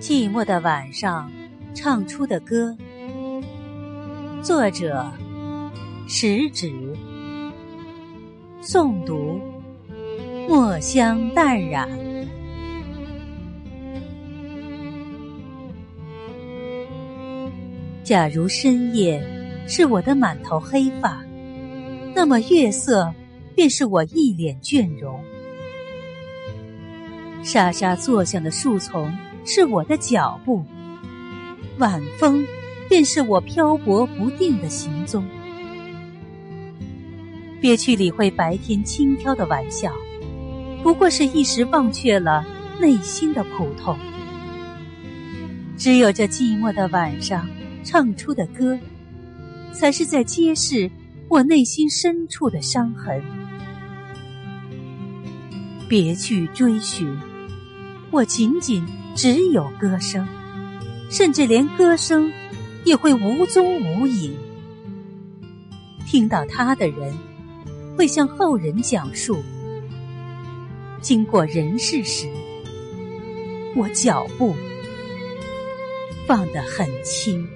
寂寞的晚上，唱出的歌。作者：食指。诵读：墨香淡染。假如深夜是我的满头黑发，那么月色便是我一脸倦容。沙沙作响的树丛是我的脚步，晚风便是我漂泊不定的行踪。别去理会白天轻佻的玩笑，不过是一时忘却了内心的苦痛。只有这寂寞的晚上唱出的歌，才是在揭示我内心深处的伤痕。别去追寻。我仅仅只有歌声，甚至连歌声也会无踪无影。听到他的人，会向后人讲述：经过人世时，我脚步放得很轻。